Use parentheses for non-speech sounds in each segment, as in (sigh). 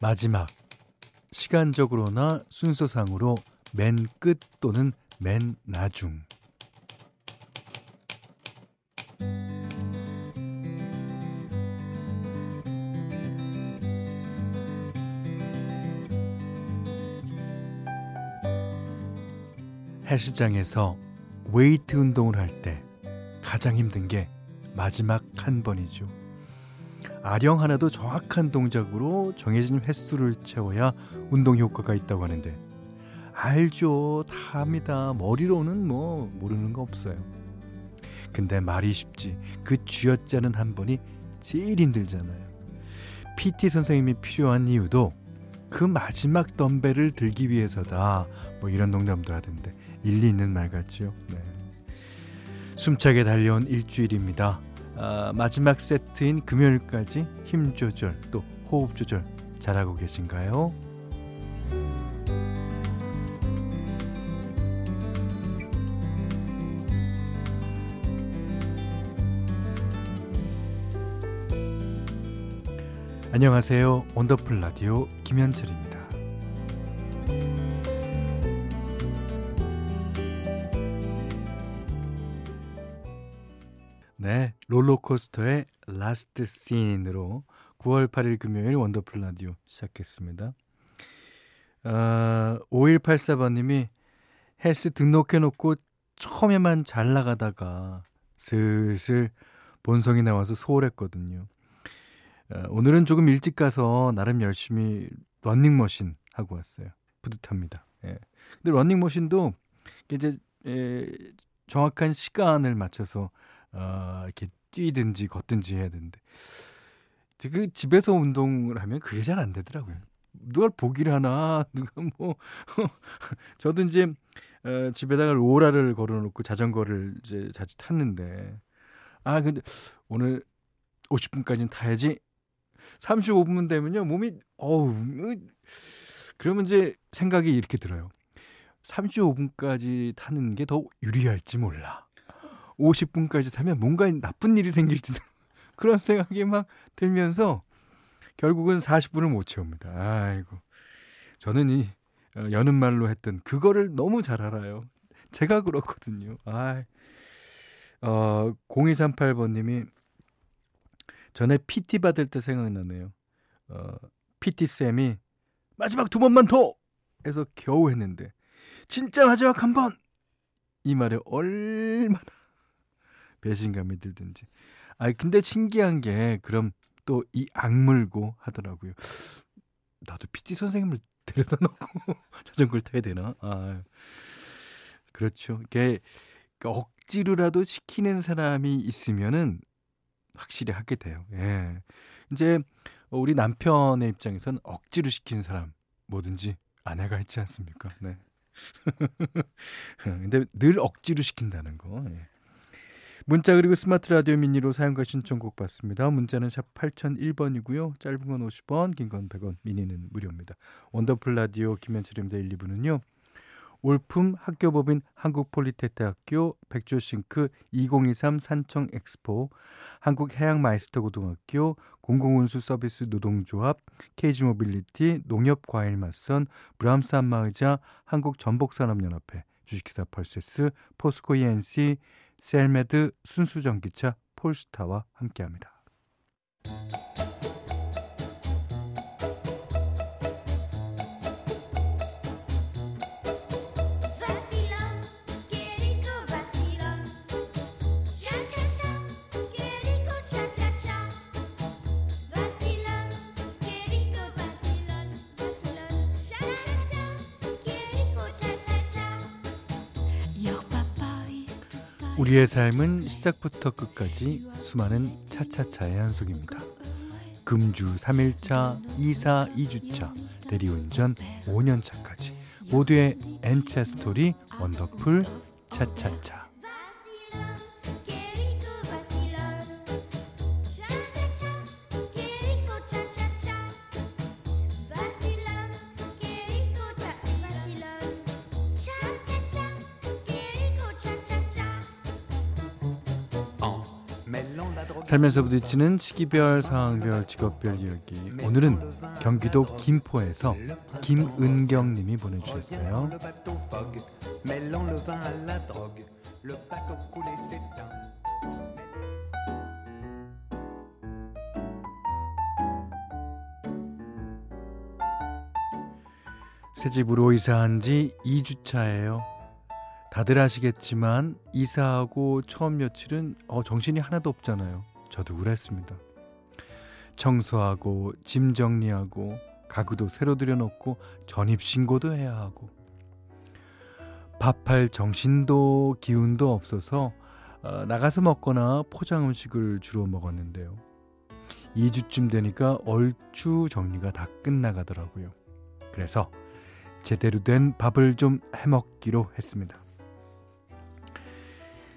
마지막 시간적으로나 순서상으로 맨 끝 또는 맨 나중 헬스장에서 웨이트 운동을 할 때 가장 힘든 게 마지막 한 번이죠. 아령 하나도 정확한 동작으로 정해진 횟수를 채워야 운동 효과가 있다고 하는데 알죠. 다 합니다. 머리로는 뭐 모르는 거 없어요. 근데 말이 쉽지. 그 쥐어짜는 한 번이 제일 힘들잖아요. PT 선생님이 필요한 이유도 그 마지막 덤벨을 들기 위해서다. 뭐 이런 농담도 하던데 일리 있는 말 같죠. 네. 숨차게 달려온 일주일입니다. 아, 마지막 세트인 금요일까지 힘 조절 또 호흡 조절 잘하고 계신가요? 안녕하세요. 원더풀 라디오 김현철입니다. 롤러코스터의 Last Scene으로 9월 8일 금요일 원더풀 라디오 시작했습니다. 어, 5184번님이 헬스 등록해놓고 처음에만 잘 나가다가 슬슬 본성이 나와서 소홀했거든요. 어, 오늘은 조금 일찍 가서 나름 열심히 런닝머신 하고 왔어요. 뿌듯합니다. 예. 근데 런닝머신도 이제 에, 정확한 시간을 맞춰서 어, 이렇게 뛰든지 걷든지 해야 되는데. 그 집에서 운동을 하면 그게 잘 안 되더라고요. 누가 보기를 하나? (laughs) 누가 뭐? (laughs) 저도 이제 어, 집에다가 로라를 걸어놓고 자전거를 이제 자주 탔는데. 아 근데 오늘 50분까지는 타야지. 35분 되면요 몸이 어우 그러면 이제 생각이 이렇게 들어요. 35분까지 타는 게 더 유리할지 몰라 50분까지 타면 뭔가 나쁜 일이 생길지도 (laughs) 그런 생각이 막 들면서 결국은 40분을 못 채웁니다. 아이고. 저는 이 어, 여는 말로 했던 그거를 너무 잘 알아요. 제가 그렇거든요. 아. 어, 0238번 님이 전에 PT 받을 때 생각나네요. 어, PT 쌤이 마지막 두 번만 더 해서 겨우 했는데 진짜 마지막 한 번. 이 말에 얼마나 배신감이 들든지. 아 근데 신기한 게 그럼 또 이 악물고 하더라고요. 나도 PT 선생님을 데려다 놓고 (laughs) 자전거를 타야 되나? 아 그렇죠. 이게 억지로라도 시키는 사람이 있으면은 확실히 하게 돼요. 예. 이제 우리 남편의 입장에서는 억지로 시키는 사람 뭐든지 아내가 있지 않습니까? 네. (laughs) 근데 늘 억지로 시킨다는 거. 예. 문자 그리고 스마트 라디오 미니로 사연과 신청곡 받습니다. 문자는 샵 8001번이고요. 짧은 건 50원, 긴 건 100원, 미니는 무료입니다. 원더풀 라디오 김현철입니다. 1, 2부는요. 올품 학교법인 한국폴리텍대학 백조싱크 2023 산청 엑스포 한국해양마이스터 고등학교 공공운수 서비스 노동조합 KG모빌리티 농협과일맛선 브람스 안마의자 한국전복산업연합회 주식회사 펄세스 포스코 ENC 셀메드 순수전기차 폴스타와 함께합니다. 우리의 삶은 시작부터 끝까지 수많은 차차차의 연속입니다. 금주 3일차, 2사 2주차, 대리운전 5년차까지 모두의 엔차 스토리 원더풀 차차차. 살면서 부딪히는 시기별, 상황별, 직업별 이야기. 오늘은 경기도 김포에서 김은경 님이 보내주셨어요. 새 집으로 이사한 지 2주차예요. 다들 아시겠지만 이사하고 처음 며칠은 어, 정신이 하나도 없잖아요. 저도 그랬습니다. 청소하고 짐 정리하고 가구도 새로 들여놓고 전입신고도 해야 하고 밥할 정신도 기운도 없어서 어, 나가서 먹거나 포장 음식을 주로 먹었는데요. 2주쯤 되니까 얼추 정리가 다 끝나가더라고요. 그래서 제대로 된 밥을 좀 해먹기로 했습니다.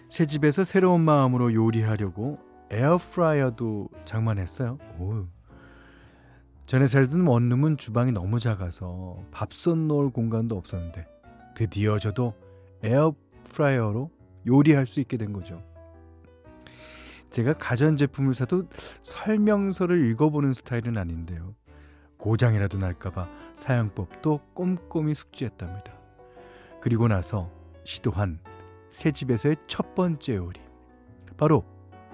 새 집에서 새로운 마음으로 요리하려고 에어프라이어도 장만했어요. 오. 전에 살던 원룸은 주방이 너무 작아서 밥솥 놓을 공간도 없었는데 드디어 저도 에어프라이어로 요리할 수 있게 된 거죠. 제가 가전제품을 사도 설명서를 읽어보는 스타일은 아닌데요. 고장이라도 날까봐 사용법도 꼼꼼히 숙지했답니다. 그리고 나서 시도한 새 집에서의 첫 번째 요리. 바로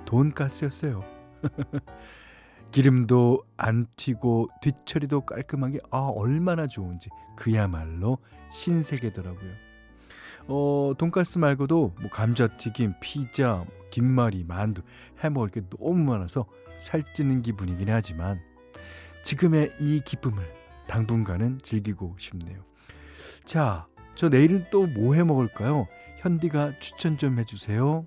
돈가스였어요. (laughs) 기름도 안 튀고 뒤처리도 깔끔하게 아 얼마나 좋은지 그야말로 신세계더라고요. 어 돈가스 말고도 뭐 감자튀김, 피자, 뭐 김말이, 만두 해먹을 게 너무 많아서 살찌는 기분이긴 하지만 지금의 이 기쁨을 당분간은 즐기고 싶네요. 자, 저 내일은 또 뭐 해 먹을까요? 현디가 추천 좀 해주세요.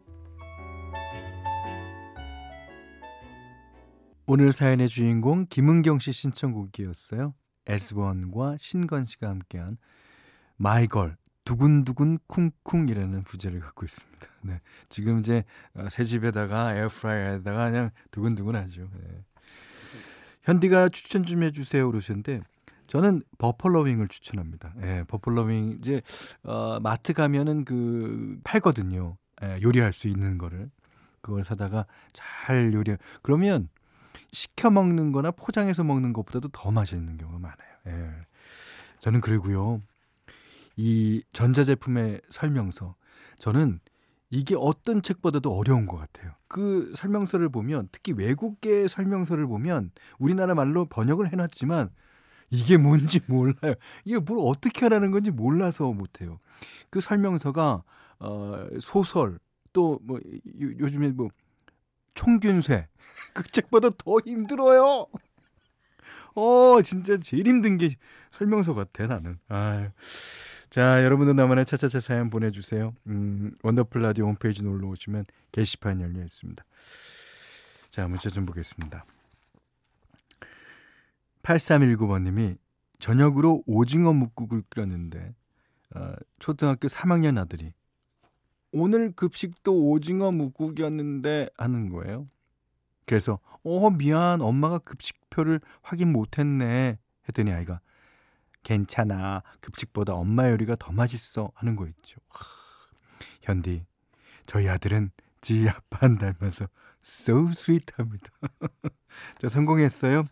오늘 사연의 주인공 김은경 씨 신청곡이었어요. 에스원과 신건 씨가 함께한 마이걸 두근두근 쿵쿵이라는 부제를 갖고 있습니다. 네. 지금 이제 어, 새 집에다가 에어프라이어에다가 그냥 두근두근 하죠. 네. 현디가 추천 좀 해주세요 그러셨는데 저는 버펄러윙을 추천합니다. 예, 버펄러윙 이제 어, 마트 가면은 그 팔거든요. 예, 요리할 수 있는 거를 그걸 사다가 잘 요리. 그러면 시켜 먹는 거나 포장해서 먹는 것보다도 더 맛있는 경우가 많아요. 예. 저는 그리고요. 이 전자제품의 설명서 저는 이게 어떤 책보다도 어려운 것 같아요. 그 설명서를 보면 특히 외국계 설명서를 보면 우리나라 말로 번역을 해놨지만 이게 뭔지 몰라요. 이게 뭘 어떻게 하라는 건지 몰라서 못해요. 그 설명서가 어, 소설 또 뭐 요즘에 뭐 총균쇠 (laughs) 그 책보다 더 힘들어요. 어 진짜 제일 힘든 게 설명서 같아 나는. 아유. 자 여러분도 나만의 차차차 사연 보내주세요. 음, 원더풀 라디오 홈페이지 놀러 오시면 게시판 열려 있습니다. 자 문자 좀 보겠습니다. 8319번님이 저녁으로 오징어 묵국을 끓였는데 어, 초등학교 3학년 아들이 오늘 급식도 오징어 묵국이었는데 하는 거예요. 그래서 어 미안 엄마가 급식표를 확인 못했네 했더니 아이가 괜찮아 급식보다 엄마 요리가 더 맛있어 하는 거 있죠. 하, 현디 저희 아들은 지 아빠 안 닮아서 so sweet합니다. (laughs) 저 성공했어요.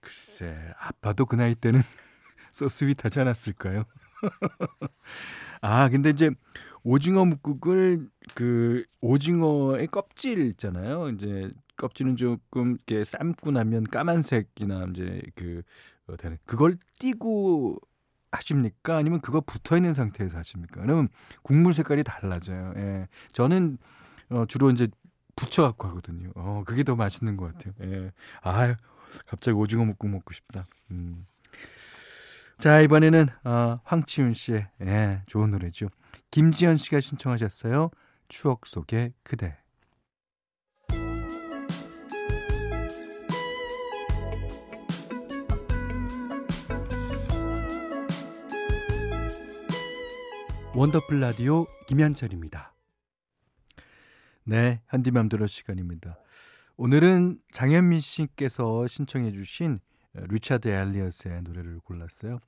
글쎄, 아빠도 그 나이 때는 (laughs) 소스윗하지 않았을까요? (laughs) 아, 근데 이제 오징어 묵국을 그 오징어의 껍질 있잖아요. 이제 껍질은 조금 이렇게 삶고 나면 까만색이나 이제 그 어, 되는 그걸 띄고 하십니까? 아니면 그거 붙어 있는 상태에서 하십니까? 그러면 국물 색깔이 달라져요. 예. 저는 어 주로 이제 붙여 갖고 하거든요. 어, 그게 더 맛있는 것 같아요. 예. 아유, 갑자기 오징어 묵국 먹고 싶다. 음. 자, 이번에는 어, 황치윤 씨의 예, 좋은 노래죠. 김지현 씨가 신청하셨어요. 추억 속의 그대. 원더풀 라디오 김현철입니다. 네, 한디맘대로 시간입니다. 오늘은 장현민 씨께서 신청해 주신 리차드 엘리엇의 노래를 골랐어요.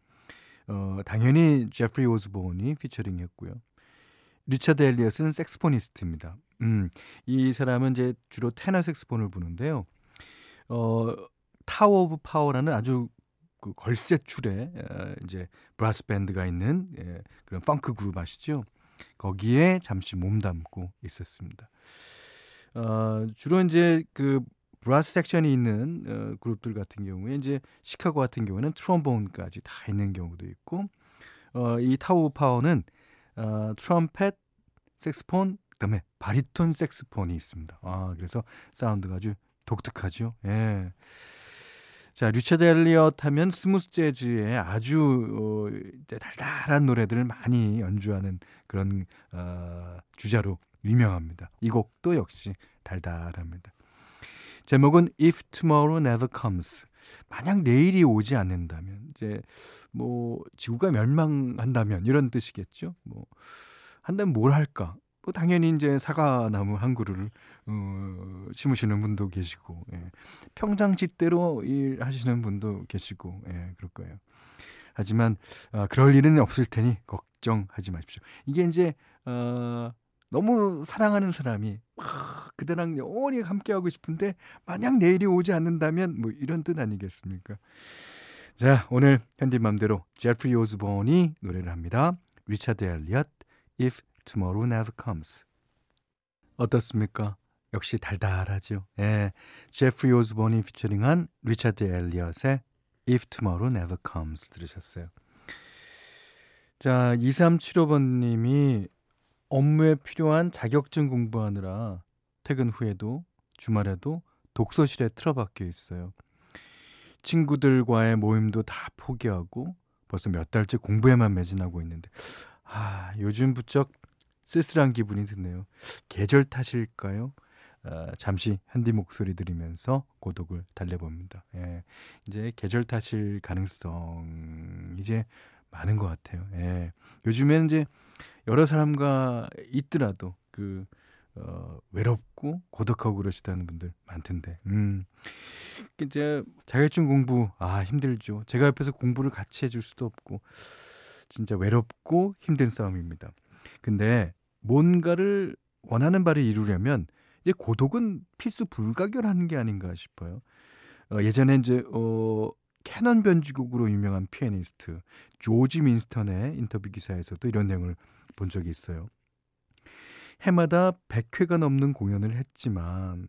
어, 당연히 제프리 오즈본이 피처링했고요. 리처드 엘리엇은 saxophonist입니다. 음, 이 사람은 이제 주로 테너 색스폰을 부는데요. 어, Tower of Power라는 아주 그 걸쇠 어, 이제 브라스 밴드가 있는 예, 그런 펑크 그룹 아시죠? 거기에 잠시 몸담고 있었습니다. 어, 주로 이제 그 brass section이 있는 어, 그룹들 같은 경우에 이제 시카고 같은 경우에는 트롬본까지 다 있는 경우도 있고 어, 이 Tower Power는 어, 트럼펫, 색스폰, 그다음에 바리톤 색스폰이 있습니다. 아, 그래서 사운드가 아주 독특하죠. 예. 자, 리처드 엘리엇 하면 smooth 재즈의 아주 어, 달달한 노래들을 많이 연주하는 그런 어, 주자로 유명합니다. 이 곡도 역시 달달합니다. 제목은 If Tomorrow Never Comes. 만약 내일이 오지 않는다면 이제 뭐 지구가 멸망한다면 이런 뜻이겠죠. 뭐 한다면 뭘 할까? 뭐 당연히 이제 사과나무 한 그루를 어, 심으시는 분도 계시고 예. 평장짓대로 일하시는 분도 계시고 예, 그럴 거예요. 하지만 어, 그럴 일은 없을 테니 걱정하지 마십시오. 이게 이제 어, 너무 사랑하는 사람이 막 그대랑 영원히 함께하고 싶은데 만약 내일이 오지 않는다면 뭐 이런 뜻 아니겠습니까? 자 오늘 현디맘대로 제프리 오즈본이 노래를 합니다. 리차드 엘리엇 If Tomorrow Never Comes. 어떻습니까? 역시 달달하죠. 예. 제프리 오즈본이 피처링한 리차드 엘리엇의 If Tomorrow Never Comes 들으셨어요. 자, 2375번님이 업무에 필요한 자격증 공부하느라 퇴근 후에도 주말에도 독서실에 틀어박혀 있어요. 친구들과의 모임도 다 포기하고 벌써 몇 달째 공부에만 매진하고 있는데 아, 요즘 부쩍 쓸쓸한 기분이 드네요. 계절 탓일까요? 아, 잠시 현디 목소리 들으면서 고독을 달래봅니다. 예, 이제 계절 탓일 가능성 이제 많은 것 같아요. 예, 요즘에는 이제 여러 사람과 있더라도 그 어, 외롭고 고독하고 그러시다는 분들 많던데. 음. 이제 자격증 공부 아 힘들죠. 제가 옆에서 공부를 같이 해줄 수도 없고 진짜 외롭고 힘든 싸움입니다. 근데 뭔가를 원하는 바를 이루려면 이제 고독은 필수 불가결한 게 아닌가 싶어요. 어, 예전에 이제 어, 캐논 변주곡으로 유명한 피아니스트 조지 윈스턴의 인터뷰 기사에서도 이런 내용을 본 적이 있어요. 해마다 100회가 넘는 공연을 했지만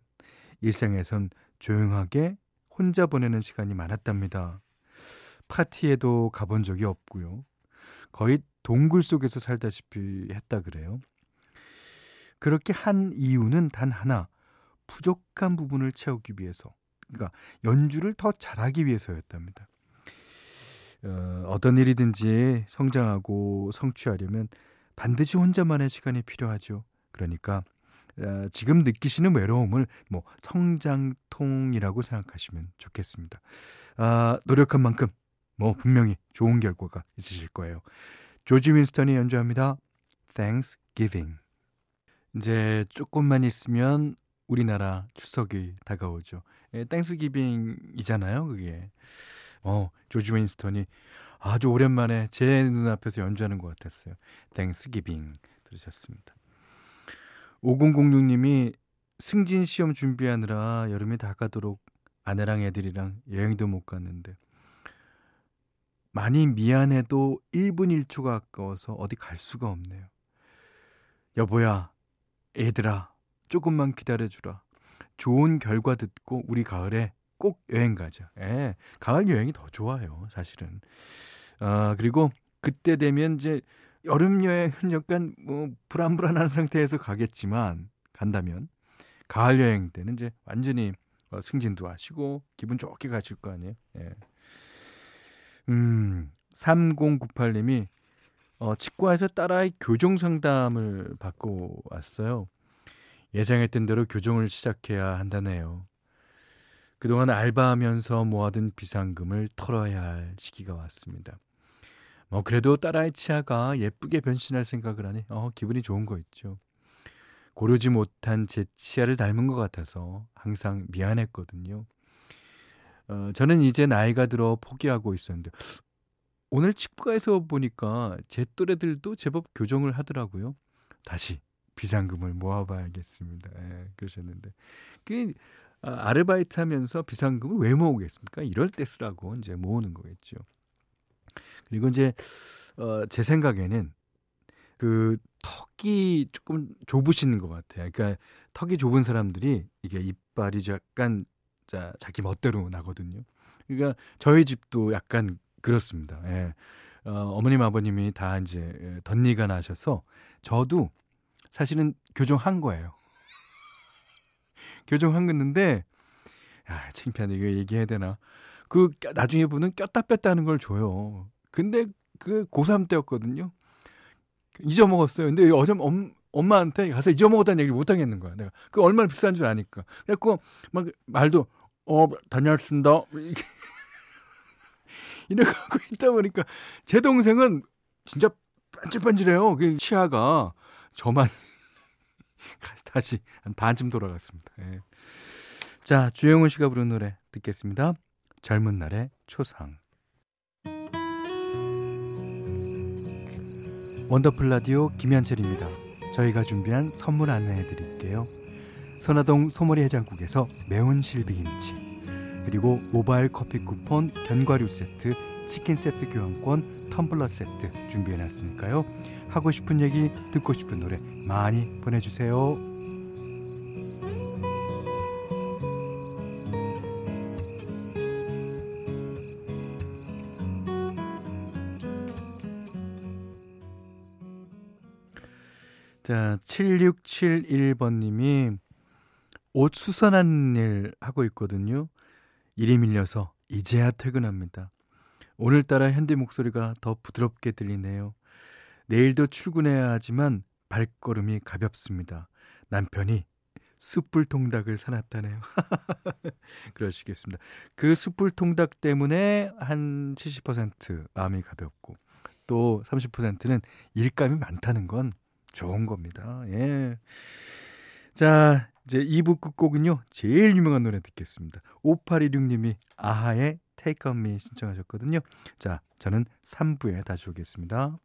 일상에선 조용하게 혼자 보내는 시간이 많았답니다. 파티에도 가본 적이 없고요. 거의 동굴 속에서 살다시피 했다 그래요. 그렇게 한 이유는 단 하나. 부족한 부분을 채우기 위해서. 그러니까 연주를 더 잘하기 위해서였답니다. 어, 어떤 일이든지 성장하고 성취하려면 반드시 혼자만의 시간이 필요하죠. 그러니까 어, 지금 느끼시는 외로움을 뭐 성장통이라고 생각하시면 좋겠습니다. 아, 노력한 만큼 뭐 분명히 좋은 결과가 있으실 거예요. 조지 윈스턴이 연주합니다. Thanksgiving. 이제 조금만 있으면 우리나라 추석이 다가오죠. 예, Thanksgiving이잖아요, 그게. 어, 조지 윈스턴이 아주 오랜만에 제 눈앞에서 연주하는 것 같았어요. Thanksgiving 들으셨습니다. 5006님이 승진 시험 준비하느라 여름이 다 가도록 아내랑 애들이랑 여행도 못 갔는데 많이 미안해도 1분 1초가 아까워서 어디 갈 수가 없네요. 여보야, 애들아, 조금만 기다려주라. 좋은 결과 듣고 우리 가을에 꼭 여행 가자. 예, 가을 여행이 더 좋아요, 사실은. 아, 그리고 그때 되면 이제 여름 여행은 약간 뭐 불안불안한 상태에서 가겠지만 간다면 가을 여행 때는 이제 완전히 어, 승진도 하시고 기분 좋게 가실 거 아니에요. 예. 음, 3098님이 어, 치과에서 딸아이 교정 상담을 받고 왔어요. 예상했던 대로 교정을 시작해야 한다네요. 그동안 알바하면서 모아둔 비상금을 털어야 할 시기가 왔습니다. 뭐 그래도 딸아이 치아가 예쁘게 변신할 생각을 하니 어, 기분이 좋은 거 있죠. 고르지 못한 제 치아를 닮은 것 같아서 항상 미안했거든요. 어, 저는 이제 나이가 들어 포기하고 있었는데 오늘 치과에서 보니까 제 또래들도 제법 교정을 하더라고요. 다시 비상금을 모아봐야겠습니다. 예, 그러셨는데 그 아, 아르바이트 하면서 비상금을 왜 모으겠습니까? 이럴 때 쓰라고 이제 모으는 거겠죠. 그리고 이제 어, 제 생각에는 그 턱이 조금 좁으신 것 같아요. 그러니까 턱이 좁은 사람들이 이게 이빨이 약간 자, 자기 멋대로 나거든요. 그러니까 저희 집도 약간 그렇습니다. 예. 어, 어머님 아버님이 다 이제 덧니가 나셔서 저도 사실은 교정한 거예요. (laughs) 교정한 건데 아, 창피하네. 이거 얘기해야 되나? 그 나중에 보는 꼈다 뺐다 하는 걸 줘요. 근데 그 고3 때였거든요. 잊어먹었어요. 근데 어제 엄, 엄마한테 가서 잊어먹었다는 얘기를 못 하겠는 거야. 내가 그 얼마나 비싼 줄 아니까. 그래갖고 막 말도 어 다녀왔습니다. (laughs) 하고 있다 보니까 제 동생은 진짜 반질반질해요. 그 치아가 저만 (laughs) 다시 한 반쯤 돌아갔습니다. 예. 자 주영훈 씨가 부른 노래 듣겠습니다. 젊은 날의 초상. 원더풀 라디오 김현철입니다. 저희가 준비한 선물 안내해 드릴게요. 선화동 소머리 해장국에서 매운 실비김치 그리고 모바일 커피 쿠폰 견과류 세트 치킨 세트 교환권 텀블러 세트 준비해 놨으니까요. 하고 싶은 얘기 듣고 싶은 노래 많이 보내주세요. 자, 7671번님이 옷 수선하는 일 하고 있거든요. 일이 밀려서 이제야 퇴근합니다. 오늘따라 현대 목소리가 더 부드럽게 들리네요. 내일도 출근해야 하지만 발걸음이 가볍습니다. 남편이 숯불 통닭을 사놨다네요. (laughs) 그러시겠습니다. 그 숯불 통닭 때문에 한 70% 마음이 가볍고 또 30%는 일감이 많다는 건 좋은 겁니다. 예. 자, 이제 2부 끝곡은요. 제일 유명한 노래 듣겠습니다. 5816님이 아하의 Take On Me 신청하셨거든요. 자, 저는 3부에 다시 오겠습니다.